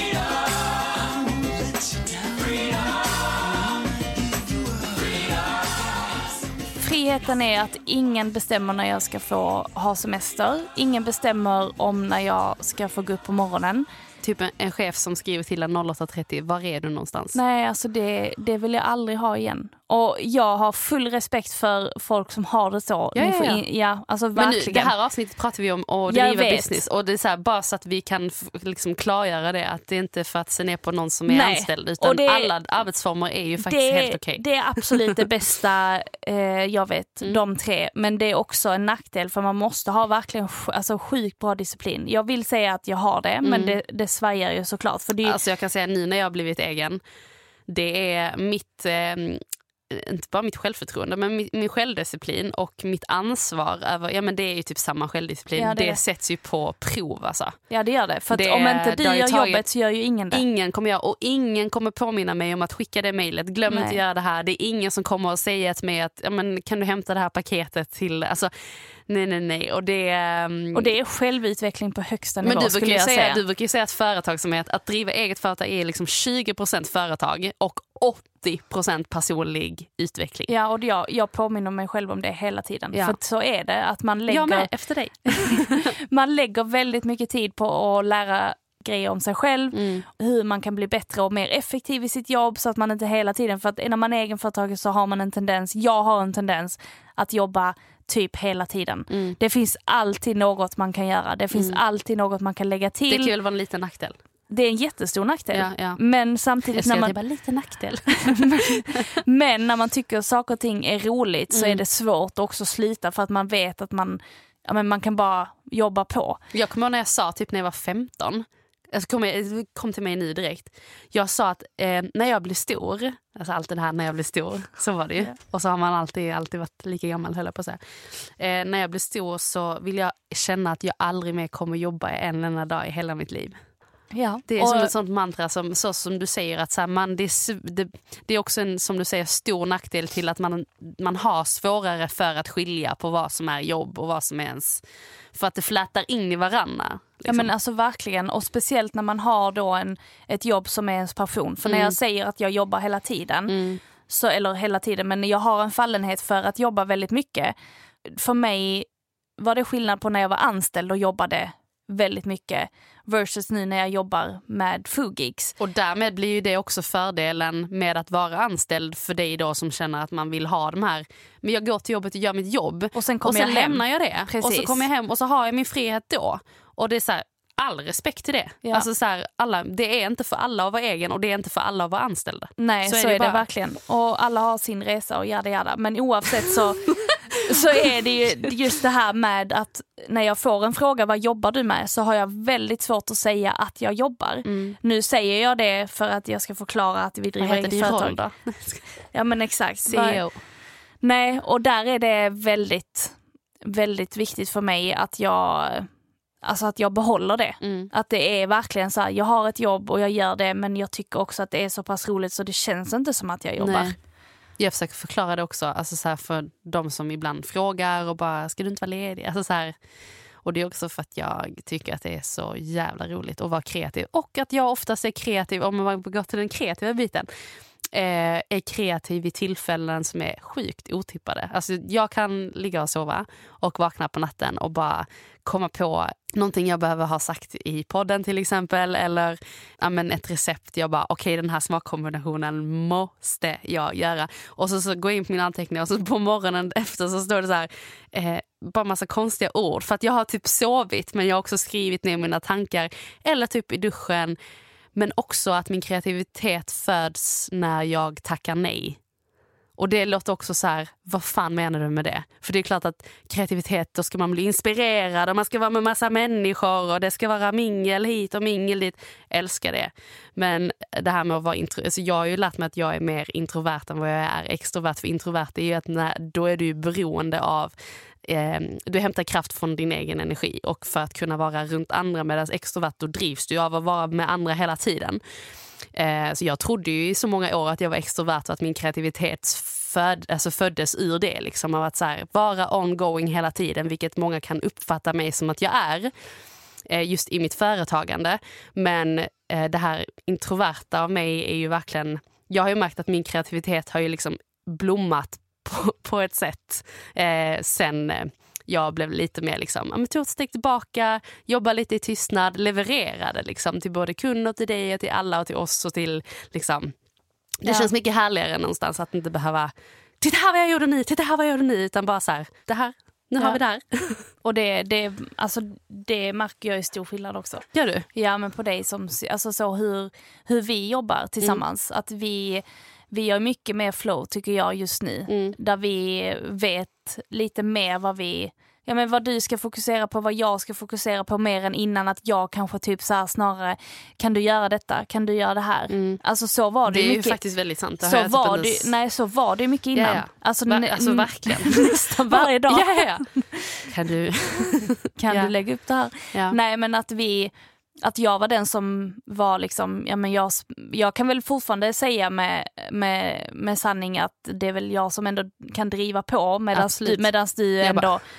Friheten är att ingen bestämmer när jag ska få ha semester. Ingen bestämmer om när jag ska få gå upp på morgonen. Typ en, en chef som skriver till en 08.30, var är du någonstans? Nej, alltså det, det vill jag aldrig ha igen. Och jag har full respekt för folk som har det så. Ja, ja, ja. In, ja alltså Men nu, det här avsnittet pratar vi om att driva business. Och det är så här, bara så att vi kan liksom klargöra det. Att det är inte för att se ner på någon som är Nej. anställd. Utan det- alla arbetsformer är ju faktiskt det, helt okej. det är absolut det bästa <laughs> eh, jag vet, Mm. de tre. Men det är också en nackdel för man måste ha verkligen alltså, sjukt bra disciplin. Jag vill säga att jag har det, men det, det svajar ju såklart. För det Alltså jag kan säga nu när jag har blivit egen. Det är mitt, eh, inte bara mitt självförtroende, men min, min självdisciplin och mitt ansvar över, ja men det är ju typ samma självdisciplin. Ja, det det sätts ju på prov alltså. ja det gör det. För det- om inte du gör tagit- jobbet så gör ju ingen det. Ingen kommer göra, och ingen kommer påminna mig om att skicka det mejlet. Glöm Nej. inte göra det här. Det är ingen som kommer att säga till mig att ja, men, kan du hämta det här paketet till... Alltså, nej, nej, nej. Och det, ehm, Och det är självutveckling på högsta nivå men du brukar, säga, säga. du brukar ju säga att företagsamhet, att driva eget företag är liksom 20% företag och 80% personlig utveckling. Ja, och jag, jag påminner mig själv om det hela tiden. Ja. För så är det, att man Jag lägger, med, efter dig. <laughs> man lägger väldigt mycket tid på att lära grejer om sig själv, Mm. hur man kan bli bättre och mer effektiv i sitt jobb så att man inte hela tiden, för att när man är egenföretagare så har man en tendens, jag har en tendens att jobba typ hela tiden. Mm. Det finns alltid något man kan göra, det finns alltid något man kan lägga Det till. kan väl vara en liten nackdel. Det är en jättestor nackdel. Ja, ja. Men samtidigt när man, bara lite nackdel. <laughs> <laughs> men när man tycker saker och ting är roligt så Mm. är det svårt att också slita för att man vet att man, ja, men man kan bara jobba på. Jag kommer ihåg när jag sa, typ när jag var 15, alltså kom, jag, kom till mig nu direkt. Jag sa att eh, när jag blir stor, alltså allt det här när jag blir stor, så var det ju. Och så har man alltid, alltid varit lika gammal höll jag på att säga. Eh, när jag blir stor så vill jag känna att jag aldrig mer kommer jobba en enda dag i hela mitt liv. Ja. Det är och, som ett sånt mantra, som, så som du säger, att så här, man, det, är, det, det är också en som du säger, stor nackdel till att man, man har svårare för att skilja på vad som är jobb och vad som är ens... För att det flätar in i varann. Ja Liksom. men alltså verkligen och speciellt när man har då en, ett jobb som är ens passion. För när Mm. jag säger att jag jobbar hela tiden, så, eller hela tiden men jag har en fallenhet för att jobba väldigt mycket. För mig var det skillnad på när jag var anställd och jobbade väldigt mycket versus nu när jag jobbar med Fugigs. Och därmed blir ju det också fördelen med att vara anställd för dig då som känner att man vill ha de här. Men jag går till jobbet och gör mitt jobb Och sen och sen jag lämnar jag det. Och så Precis. kommer jag hem och så har jag min frihet då. Och det är så här, all respekt till det. Ja. Alltså så här, alla, det är inte för alla att vara egen och det är inte för alla att vara anställda. Nej, så, är, det, bara. verkligen. Och alla har sin resa och jada jada. Men oavsett så, <laughs> så är det ju just det här med att när jag får en fråga vad jobbar du med så har jag väldigt svårt att säga att jag jobbar. Nu säger jag det för att jag ska förklara att vi driver eget företag. roll då? Ja men exakt. <laughs> CEO. Nej, och där är det väldigt, väldigt viktigt för mig att jag, alltså att jag behåller det. Mm. Att det är verkligen så här, jag har ett jobb och jag gör det men jag tycker också att det är så pass roligt så det känns inte som att jag jobbar. Nej. Jag försöker förklara det också alltså så för de som ibland frågar och bara ska du inte vara ledig? Alltså så här, och det är också för att jag tycker att det är så jävla roligt att vara kreativ. Och att jag oftast är kreativ, om man går till den kreativa biten, eh, är kreativ i tillfällen som är sjukt otippade. Alltså jag kan ligga och sova och vakna på natten och bara komma på någonting jag behöver ha sagt i podden till exempel. Eller ja, men ett recept. Jag bara, okej den här smakkombinationen måste jag göra. Och så, så går jag in på mina anteckningar och så på morgonen efter så står det så här, eh, bara massa konstiga ord. För att jag har typ sovit men jag har också skrivit ner mina tankar. Eller typ i duschen. Men också att min kreativitet föds när jag tackar nej. Och det låter också så här, vad fan menar du med det? För det är klart att kreativitet, då ska man bli inspirerad och man ska vara med massa människor och det ska vara mingel hit och mingel dit. Älskar det. Men det här med att vara intro, alltså jag har ju lärt mig att jag är mer introvert än vad jag är extrovert. För introvert är ju att när, då är du beroende av eh, du hämtar kraft från din egen energi och för att kunna vara runt andra medan extrovert då drivs du av att vara med andra hela tiden. Eh, så jag trodde ju i så många år att jag var extrovert och att min kreativitet föd, alltså föddes ur det. Liksom, av att så här, vara ongoing hela tiden, vilket många kan uppfatta mig som att jag är eh, just i mitt företagande. Men eh, det här introverta av mig är ju verkligen... Jag har ju märkt att min kreativitet har ju liksom blommat på, på ett sätt eh, sen eh, jag blev lite mer liksom, tog ett steg tillbaka, jobbade lite i tystnad, levererade liksom, till både kunder, till dig, och till alla och till oss. och till liksom, Det ja. känns mycket härligare någonstans att inte behöva Titta här vad jag gjorde nu, titta här vad jag gjorde nu. Utan bara så här, det här, nu ja. har vi det här. <laughs> Och det, det, alltså, det märker jag är stor skillnad också. Gör du? Ja men på dig som, alltså så hur, hur vi jobbar tillsammans. Mm. Att vi vi har mycket mer flow tycker jag just nu. Mm. Där vi vet lite mer vad vi ja, men vad du ska fokusera på, vad jag ska fokusera på mer än innan att jag kanske typ så här snarare kan du göra detta, kan du göra det här? Mm. Alltså så var det, det är mycket. ju faktiskt väldigt sant. Så typ var, det, nej, så var det mycket innan. Ja, ja. Alltså, Ver alltså verkligen. <laughs> nästan varje dag. ja. Kan, du... <laughs> kan du lägga upp det här? Nej men att vi att jag var den som var liksom, ja men jag, jag kan väl fortfarande säga med, med, med sanning att det är väl jag som ändå kan driva på medan du, medans du ändå bara... <laughs>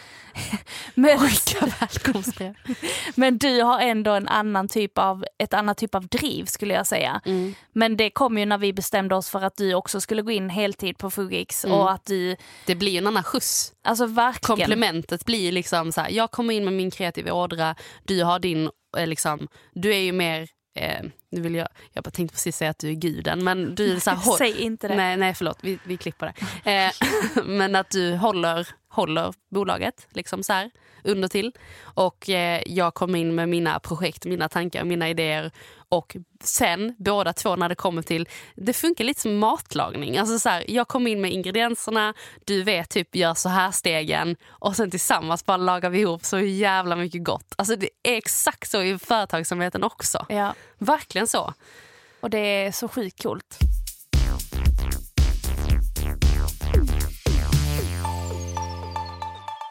<laughs> men, du har ändå en annan typ av, ett annat typ av driv skulle jag säga. Mm. Men det kom ju när vi bestämde oss för att du också skulle gå in heltid på Fugix mm. och att du... Det blir ju en annan skjuts. Alltså verkligen. Komplementet blir liksom så här, jag kommer in med min kreativa ådra, du har din liksom, du är ju mer Eh, nu vill jag, jag bara tänkte precis säga att du är guden men du är så här, <laughs> Säg inte det. Nej, nej förlåt, vi, vi klipper det. Eh, <laughs> men att du håller, håller bolaget liksom så här, under till. Och eh, jag kom in med mina projekt, mina tankar, mina idéer och sen båda två när det kommer till, det funkar lite som matlagning. Alltså så här, jag kommer in med ingredienserna, du vet typ gör så här stegen och sen tillsammans bara lagar vi ihop så jävla mycket gott. Alltså det är exakt så i företagsamheten också. Ja. Verkligen så. Och det är så sjukt coolt.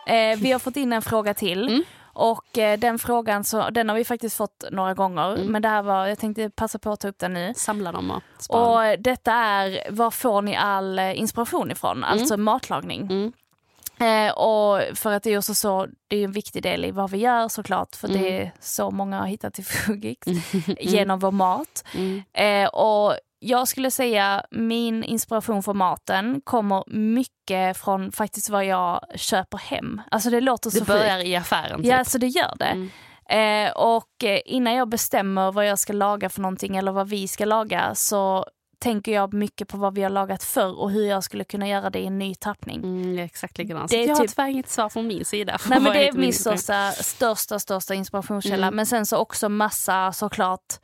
Eh, vi har fått in en fråga till. Mm. Och eh, den frågan så, den har vi faktiskt fått några gånger. Mm. Men det här var, jag tänkte passa på att ta upp den nu. Samla dem och spara. Och detta är, var får ni all eh, inspiration ifrån? Mm. Alltså matlagning. Mm. Eh, och för att det är också så, det är en viktig del i vad vi gör såklart, för mm. det är så många har hittat till <laughs> Fugix mm. genom vår mat. Mm. Eh, och jag skulle säga min inspiration för maten kommer mycket från faktiskt vad jag köper hem. Alltså det låter så Det börjar fint. i affären? Typ. Ja, så det gör det. Mm. Eh, och eh, innan jag bestämmer vad jag ska laga för någonting eller vad vi ska laga så tänker jag mycket på vad vi har lagat förr och hur jag skulle kunna göra det i en ny tappning. Mm, exakt likadant. Det är jag typ... har tyvärr inget svar från min sida. Nej, men det är min största, största, största inspirationskälla. Mm. Men sen så också massa såklart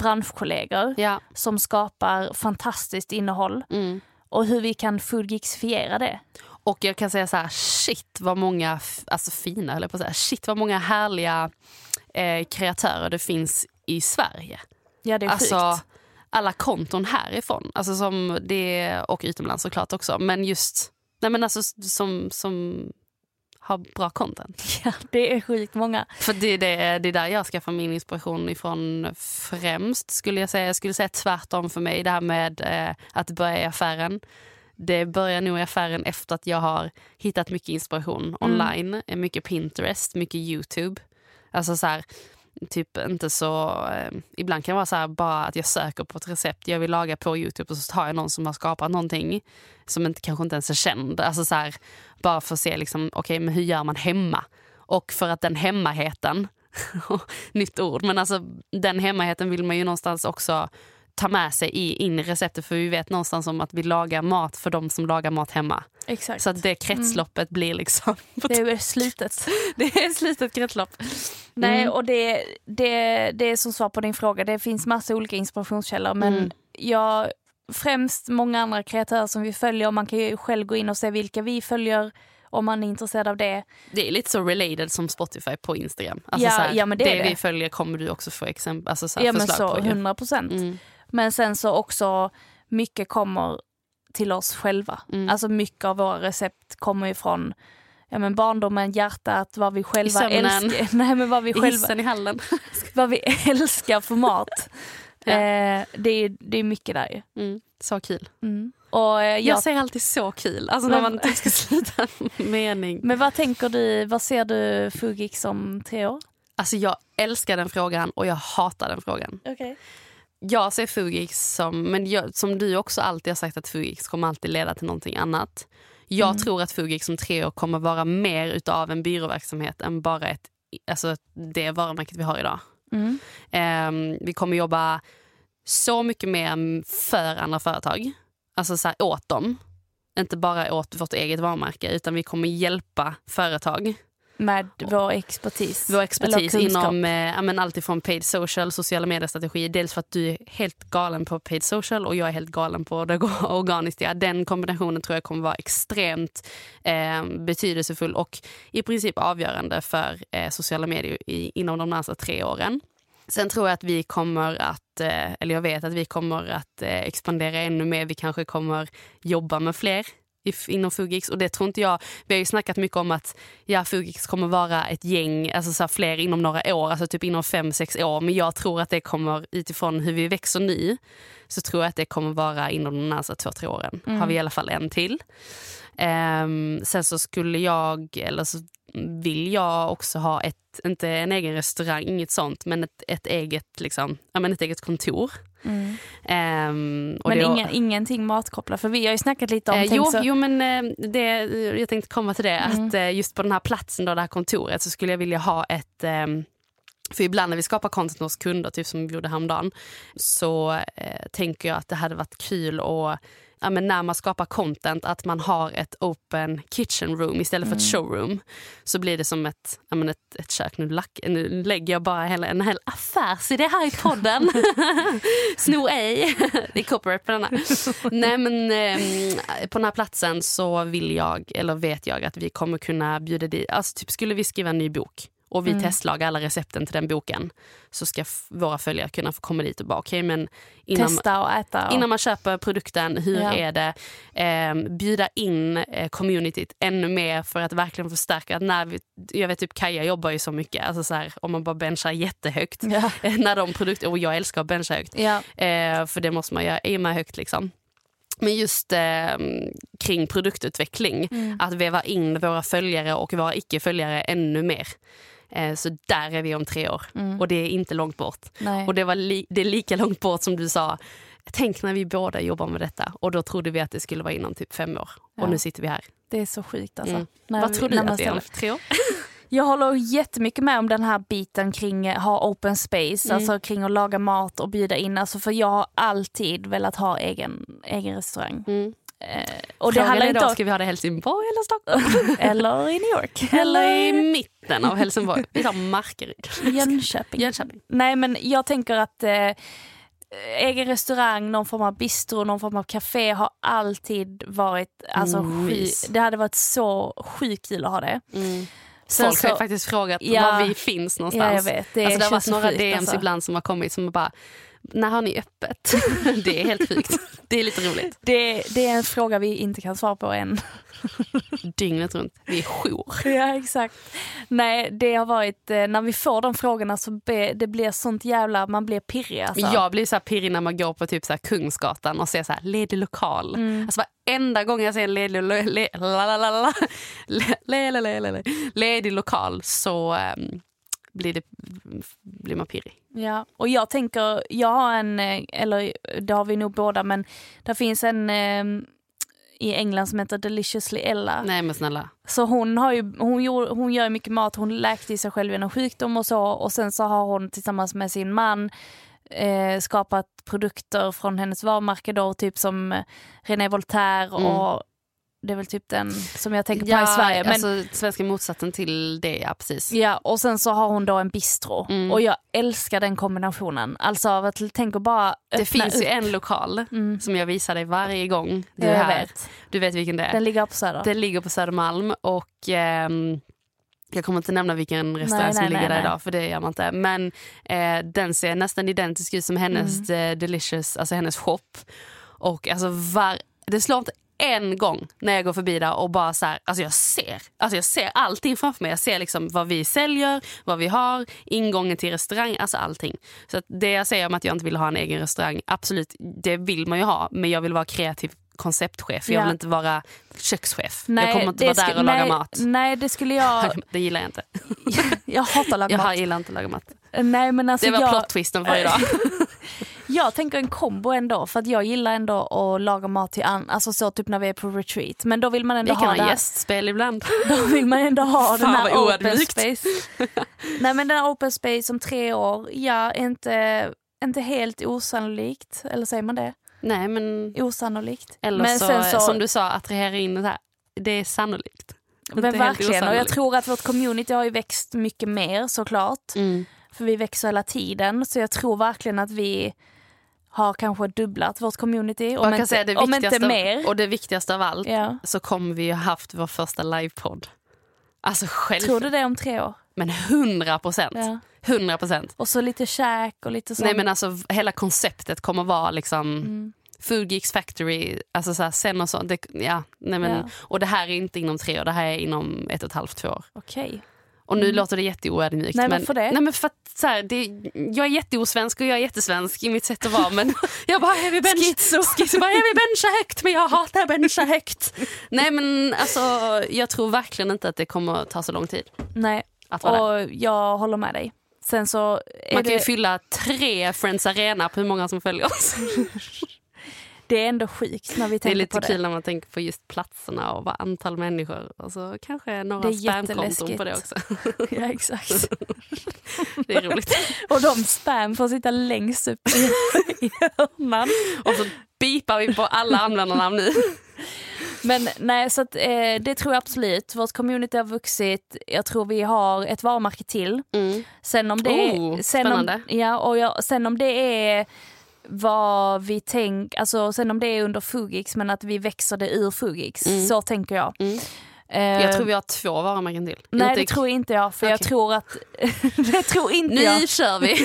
branschkollegor ja. som skapar fantastiskt innehåll. Mm. Och hur vi kan fullgixifiera det. Och jag kan säga så här, shit vad många, alltså fina eller på att säga, shit vad många härliga eh, kreatörer det finns i Sverige. Ja det är alltså, sjukt. Alla konton härifrån, alltså som det, och utomlands såklart också, men just nej men alltså, som, som har bra content. <laughs> Ja, det är sjukt många. För det, det, det är där jag skaffar min inspiration ifrån främst. skulle Jag säga. Jag skulle säga tvärtom för mig, det här med eh, att börja i affären. Det börjar nog i affären efter att jag har hittat mycket inspiration mm. online. Mycket Pinterest, mycket Youtube. Alltså så här, typ inte så... Eh, ibland kan det vara så här bara att jag söker på ett recept jag vill laga på Youtube och så tar jag någon som har skapat någonting som inte, kanske inte ens är känd. Alltså så här, bara för att se liksom, okay, men hur gör man hemma. Och för att den hemmaheten, <laughs> nytt ord, men alltså den hemmaheten vill man ju någonstans också ta med sig i, in i receptet för vi vet någonstans om att vi lagar mat för de som lagar mat hemma. Exakt. Så att det kretsloppet mm. blir liksom... <laughs> Det är slutet. <laughs> det är slutet kretslopp. Nej och det, det, det är som svar på din fråga, det finns massa olika inspirationskällor men mm. jag främst många andra kreatörer som vi följer och man kan ju själv gå in och se vilka vi följer om man är intresserad av det. Det är lite så related som Spotify på Instagram. Alltså Ja, så här, ja, men det det det. vi följer kommer du också få exempel, alltså så här Ja men förslag så, på. ju. 100 procent. Mm. Men sen så också mycket kommer till oss själva. Mm. Alltså mycket av våra recept kommer från ja, men barndomen, hjärtat, vad vi själva älskar. <laughs> Nej, men vad vi I själva i hallen. <laughs> vad vi älskar för mat. <laughs> Ja. eh, det, är, det är mycket där ju. Mm. Så kul. Mm. Och, eh, Jag, jag, säger alltid så kul, alltså när man typ ska sluta en mening. men vad tänker du, vad ser du Fugix om tre år? Alltså jag älskar den frågan och jag hatar den frågan. Okay. Jag ser Fugix som, men jag, som du också alltid har sagt att Fugix kommer alltid leda till någonting annat. Jag Mm. tror att Fugix om tre år kommer vara mer utav en byråverksamhet än bara ett, alltså det varumärket vi har idag. Mm. Ehm, vi kommer jobba så mycket mer för andra företag, alltså så här, åt dem. Inte bara åt vårt eget varumärke utan vi kommer hjälpa företag Med vår expertis. vår expertis inom eh, men allt ifrån paid social, sociala mediestrategi. Dels för att du är helt galen på paid social och jag är helt galen på det <laughs> organiska. Den kombinationen tror jag kommer vara extremt eh, betydelsefull och i princip avgörande för eh, sociala medier i, inom de närmaste tre åren. Sen tror jag att vi kommer att, eh, eller jag vet att vi kommer att eh, expandera ännu mer. Vi kanske kommer jobba med fler inom Fugix och det tror inte jag. Vi har ju snackat mycket om att ja, Fugix kommer vara ett gäng, alltså så fler inom några år, alltså typ inom fem, sex år. Men jag tror att det kommer utifrån hur vi växer nu så tror jag att det kommer vara inom de närmaste två, tre åren. Har vi i alla fall en till. Ehm, sen så skulle jag, eller så vill jag också ha ett, inte en egen restaurang, inget sånt, men ett, ett, eget, liksom, ja, men ett eget kontor. Mm. Och Men det- ingen, ingenting matkopplat, för vi har ju snackat lite om... Eh, jo, så, jo, men eh, det, jag tänkte komma till det. Mm. Att eh, just på den här platsen, då, det här kontoret, så skulle jag vilja ha ett... ehm, för ibland när vi skapar content hos kunder, typ som vi gjorde häromdagen, så eh, tänker jag att det hade varit kul att Ja, men när man skapar content, att man har ett open kitchen room istället för ett Mm. showroom. Så blir det som ett, ja, men ett, ett kök. Nu, lack, nu lägger jag bara hela, en hel affärsidé här i podden. <laughs> Sno ej. det är copyright på denna. Nej men eh, på den här platsen så vill jag, eller vet jag att vi kommer kunna bjuda dit, alltså typ skulle vi skriva en ny bok och vi Mm. testlagar alla recepten till den boken så ska våra följare kunna få komma dit och bara okej men innan, testa och äta. Och, innan man köper produkten, hur Ja. är det? Eh, bjuda in eh, communityt ännu mer för att verkligen förstärka. Att när vi, jag vet typ Kaja jobbar ju så mycket, alltså så här, om man bara benchar jättehögt. Ja. <laughs> När de produkter, och jag älskar att bencha högt. Ja. Eh, för det måste man göra med högt. Liksom. Men just eh, kring produktutveckling, Mm. att väva in våra följare och våra icke-följare ännu mer. Eh, så där är vi om tre år Mm. och det är inte långt bort. Nej. Och det, var li- det är lika långt bort som du sa, tänk när vi båda jobbar med detta. Och då trodde vi att det skulle vara inom typ fem år. Ja. Och nu sitter vi här. Det är så sjukt alltså. Mm. När Vad tror du att det är om tre år? <laughs> Jag håller jättemycket med om den här biten kring eh, ha open space, Mm. alltså kring att laga mat och bjuda in. Alltså för jag har alltid velat ha egen, egen restaurang. Mm. Eh, och det handlar inte om... ska vi ha det i Helsingborg eller Stockholm? <laughs> Eller i New York. <laughs> eller i mitten av Helsingborg? Vi tar Markaryd. Jönköping. Jönköping. Nej men jag tänker att eh, egen restaurang, någon form av bistro, någon form av café har alltid varit, alltså Mm, sky, mys. det hade varit så sjukt kul att ha det. Sen Folk har ju så- faktiskt frågat Ja. var vi finns någonstans. Ja, jag vet. Det alltså, det har varit så några DMs alltså. ibland som har kommit som bara, när har ni öppet? <laughs> det är helt sjukt. Det är lite roligt. Det, det är en fråga vi inte kan svara på än. <laughs> Dygnet runt. Vi är jour. Ja exakt. Nej det har varit, eh, när vi får de frågorna så be, det blir sånt jävla, man blir pirrig alltså. Jag blir så här pirrig när man går på typ så här Kungsgatan och ser så här ledig lokal. Mm. Alltså varenda gång jag ser en ledig, le, le, la, la, la, la, <laughs> le, le, le, le, le, ledig lokal så ehm, blir, det, blir man pirrig. Ja, och jag tänker, jag har en, eh, eller det har vi nog båda, men det finns en eh, i England som heter Deliciously Ella. Nej men snälla. Så hon, har ju, hon, gör, hon gör mycket mat, hon läkte i sig själv genom sjukdom och så och sen så har hon tillsammans med sin man eh, skapat produkter från hennes varumärke då, typ som eh, René Voltaire Mm. och Det är väl typ den som jag tänker på här i Sverige. Men, alltså svenska motsatsen till det, ja precis. Ja, och sen så har hon då en bistro. Mm. Och jag älskar den kombinationen. Alltså av att tänk att bara Det finns upp. ju en lokal som jag visar dig varje gång du Ja, är här. vet. Du vet vilken det är. Den ligger på Söder. Det ligger på Södermalm och ehm, jag kommer inte nämna vilken restaurang Nej, som nej, ligger nej, där idag för det gör man inte. Men eh, den ser nästan identisk ut som hennes Mm. eh, Delicious, alltså hennes shop. Och alltså var, det slår inte en gång när jag går förbi där och bara så här, alltså jag ser, alltså jag ser allting framför mig. Jag ser liksom vad vi säljer, vad vi har, ingången till restaurang, alltså allting. Så det jag säger om att jag inte vill ha en egen restaurang, absolut, det vill man ju ha. Men jag vill vara kreativ konceptchef, jag Ja. vill inte vara kökschef. jag kommer inte vara där och laga nej, mat. Nej, det skulle jag... <laughs> Det gillar jag inte. <laughs> jag hatar att laga Jag mat. gillar inte att laga mat. Nej, men alltså Det var jag, plot-twisten för idag. <laughs> jag tänker en kombo ändå. För att jag gillar ändå att laga mat till an- alltså så typ när vi är på retreat. Men då vill man Vi ändå kan ha det ha här, gästspel ibland. <laughs> då vill man ändå ha den här open space. <laughs> Nej men den här open space om tre år, ja inte, inte helt osannolikt. Eller säger man det? Nej men, Osannolikt. eller men så, så- som du sa, attrahera in det här. Det är sannolikt. Men verkligen, och jag tror att vårt community har ju växt mycket mer såklart. Mm. För vi växer hela tiden. Så jag tror verkligen att vi har kanske dubblat vårt community. Om, inte, säga det om inte mer. Och det viktigaste av allt Ja. så kommer vi ju haft vår första livepodd. Alltså själv. Tror du det om tre år? Men 100 procent. 100 procent. Och så lite käk och lite sånt. Nej men alltså hela konceptet kommer vara liksom Mm. Food Geeks Factory, alltså så här, sen och så. Det, ja, nej men, Ja. Och det här är inte inom tre år, det här är inom ett och ett halvt, två år. Okej. Och nu låter det jätteoödmjukt. Nej, men, det? Nej, men för att, så här, det, jag är jätteosvensk och jag är jättesvensk i mitt sätt att vara. Men <laughs> jag bara, jag vill bencha, bara, jag vill bencha högt men jag hatar bencha högt. <laughs> Nej men alltså jag tror verkligen inte att det kommer ta så lång tid Nej, att vara där. och jag håller med dig. Sen så Man kan ju det, fylla tre Friends Arena på hur många som följer oss. <laughs> det är ändå sjukt när vi Det är tänker lite på det. kul när man tänker på just platserna och vad antal människor. Och så kanske några Det är spamkonton på det också. <laughs> ja, exakt. <laughs> Det är roligt. <laughs> Och de spam får sitta längst upp i, hörnan. Och så bipar vi på alla användarnamn nu. Men nej, så att, eh, det tror jag absolut. Vårt community har vuxit. Jag tror vi har ett varumärke till. Mm. Sen om det, Oh, sen om, spännande. ja, och jag, sen om det är vad vi tänker, alltså sen om det är under Fugix men att vi växer det ur Fugix. Mm. Så tänker jag. Mm. Eh, Jag tror vi har två varumärken till. Nej Inte- det tror inte jag för jag Okej. tror att, <laughs> det tror inte Nu jag. kör vi!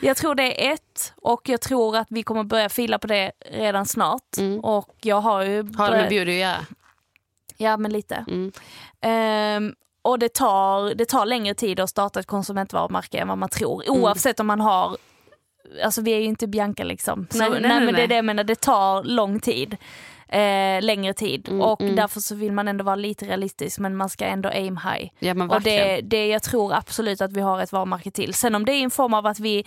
<laughs> Jag tror det är ett och jag tror att vi kommer börja fila på det redan snart. Mm. Och jag har ju Har det med beauty att göra? Ja men lite. Mm. Ehm, och det tar, det tar längre tid att starta ett konsumentvarumärke än vad man tror. Mm. Oavsett om man har, alltså vi är ju inte Bianca liksom. Så, Nej, nej, nej, nej, men det är det jag menar, det tar lång tid. Eh, längre tid Mm, och mm. därför så vill man ändå vara lite realistisk men man ska ändå aim high. Ja Och det, det jag tror absolut att vi har ett varumärke till. Sen om det är i en form av att vi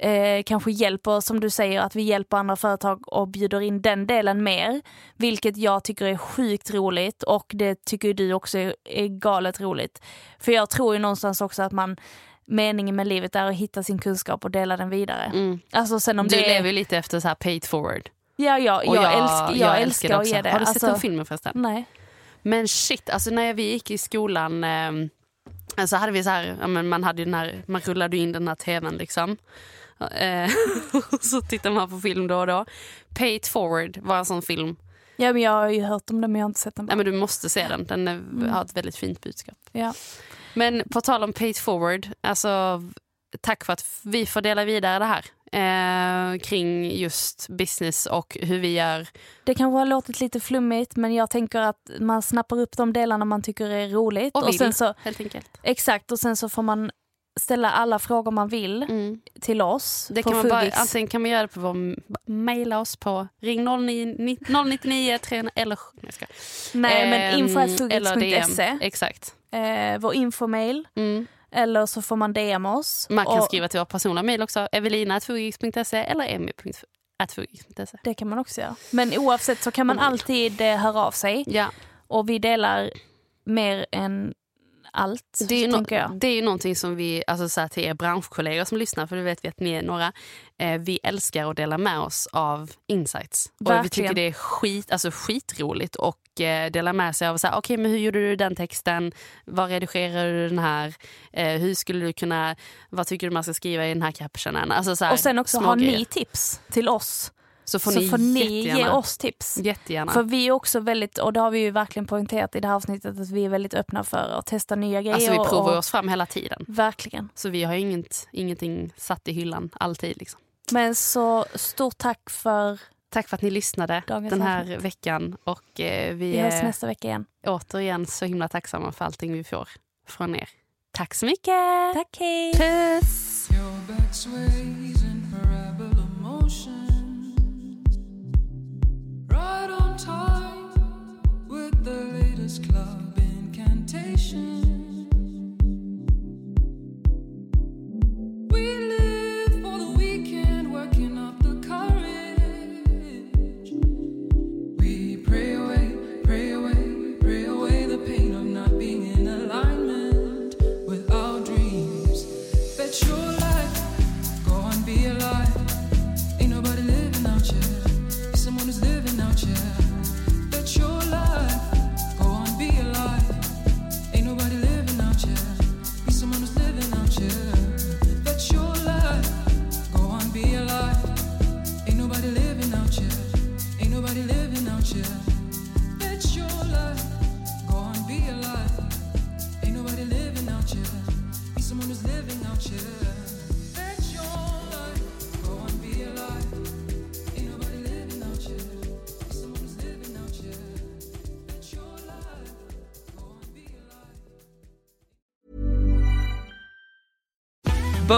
eh, kanske hjälper, som du säger, att vi hjälper andra företag och bjuder in den delen mer. Vilket jag tycker är sjukt roligt och det tycker du också är, är galet roligt. För jag tror ju någonstans också att man meningen med livet är att hitta sin kunskap och dela den vidare. Mm. Alltså sen om Du det lever ju lite efter så här paid forward. Ja, ja, jag, älskar, jag, älskar att också. ge det. Har du sett Alltså, den filmen förresten? Nej. Men shit, alltså när vi gick i skolan eh, så hade vi så här, ja, man hade den här, man rullade in den här tvn liksom. Eh, och <laughs> så tittar man på film då och då. Pay it forward var en sån film. Ja, men jag har ju hört om det men jag har inte sett den. Ja, men du måste se den, den är, Mm. har ett väldigt fint budskap. Ja. Men på tal om pay forward, alltså tack för att vi får dela vidare det här. Eh, kring just business och hur vi gör. Det kanske har låtit lite flummigt men jag tänker att man snappar upp de delarna man tycker är roligt. Och vill, sen så, helt enkelt. exakt, och sen så får man ställa alla frågor man vill Mm. till oss. Det kan man bara, antingen kan man göra det på vår, mejla oss på ring 09, 099 300 eller nej, men Ehm, info.fugix.se, DM. Exakt. Eh, vår infomail, Mm. eller så får man DM oss. Man kan Och skriva till vår personliga mejl också, evelina.fugix.se eller emmy.fugix.se. Det kan man också göra. Men oavsett så kan man alltid eh, höra av sig Ja, och vi delar mer än allt, Det är, no- det är ju någonting som vi, alltså så här till er branschkollegor som lyssnar, för det vet vi att ni är några, eh, vi älskar att dela med oss av insights. Och vi Verkligen. tycker det är skit, alltså skitroligt och eh, dela med sig av så här, okej men hur gjorde du den texten, vad redigerade du den här, eh, hur skulle du kunna, vad tycker du man ska skriva i den här captionen? Alltså så här, Och sen också har grejer. ni tips till oss. Så får så ni, får ni ge oss tips. Jättegärna. För vi är också väldigt, och det har vi ju verkligen poängterat i det här avsnittet, att vi är väldigt öppna för att testa nya grejer. alltså vi provar och, oss fram hela tiden. Verkligen. Så vi har inget, ingenting satt i hyllan alltid. Liksom. Men så stort tack för, Tack för att ni lyssnade Dagens den här avsnitt. veckan. Och eh, vi vi hörs nästa vecka igen. återigen så himla tacksamma för allting vi får från er. Tack så mycket! Tack, hej! Puss! Right on time with the latest club incantation.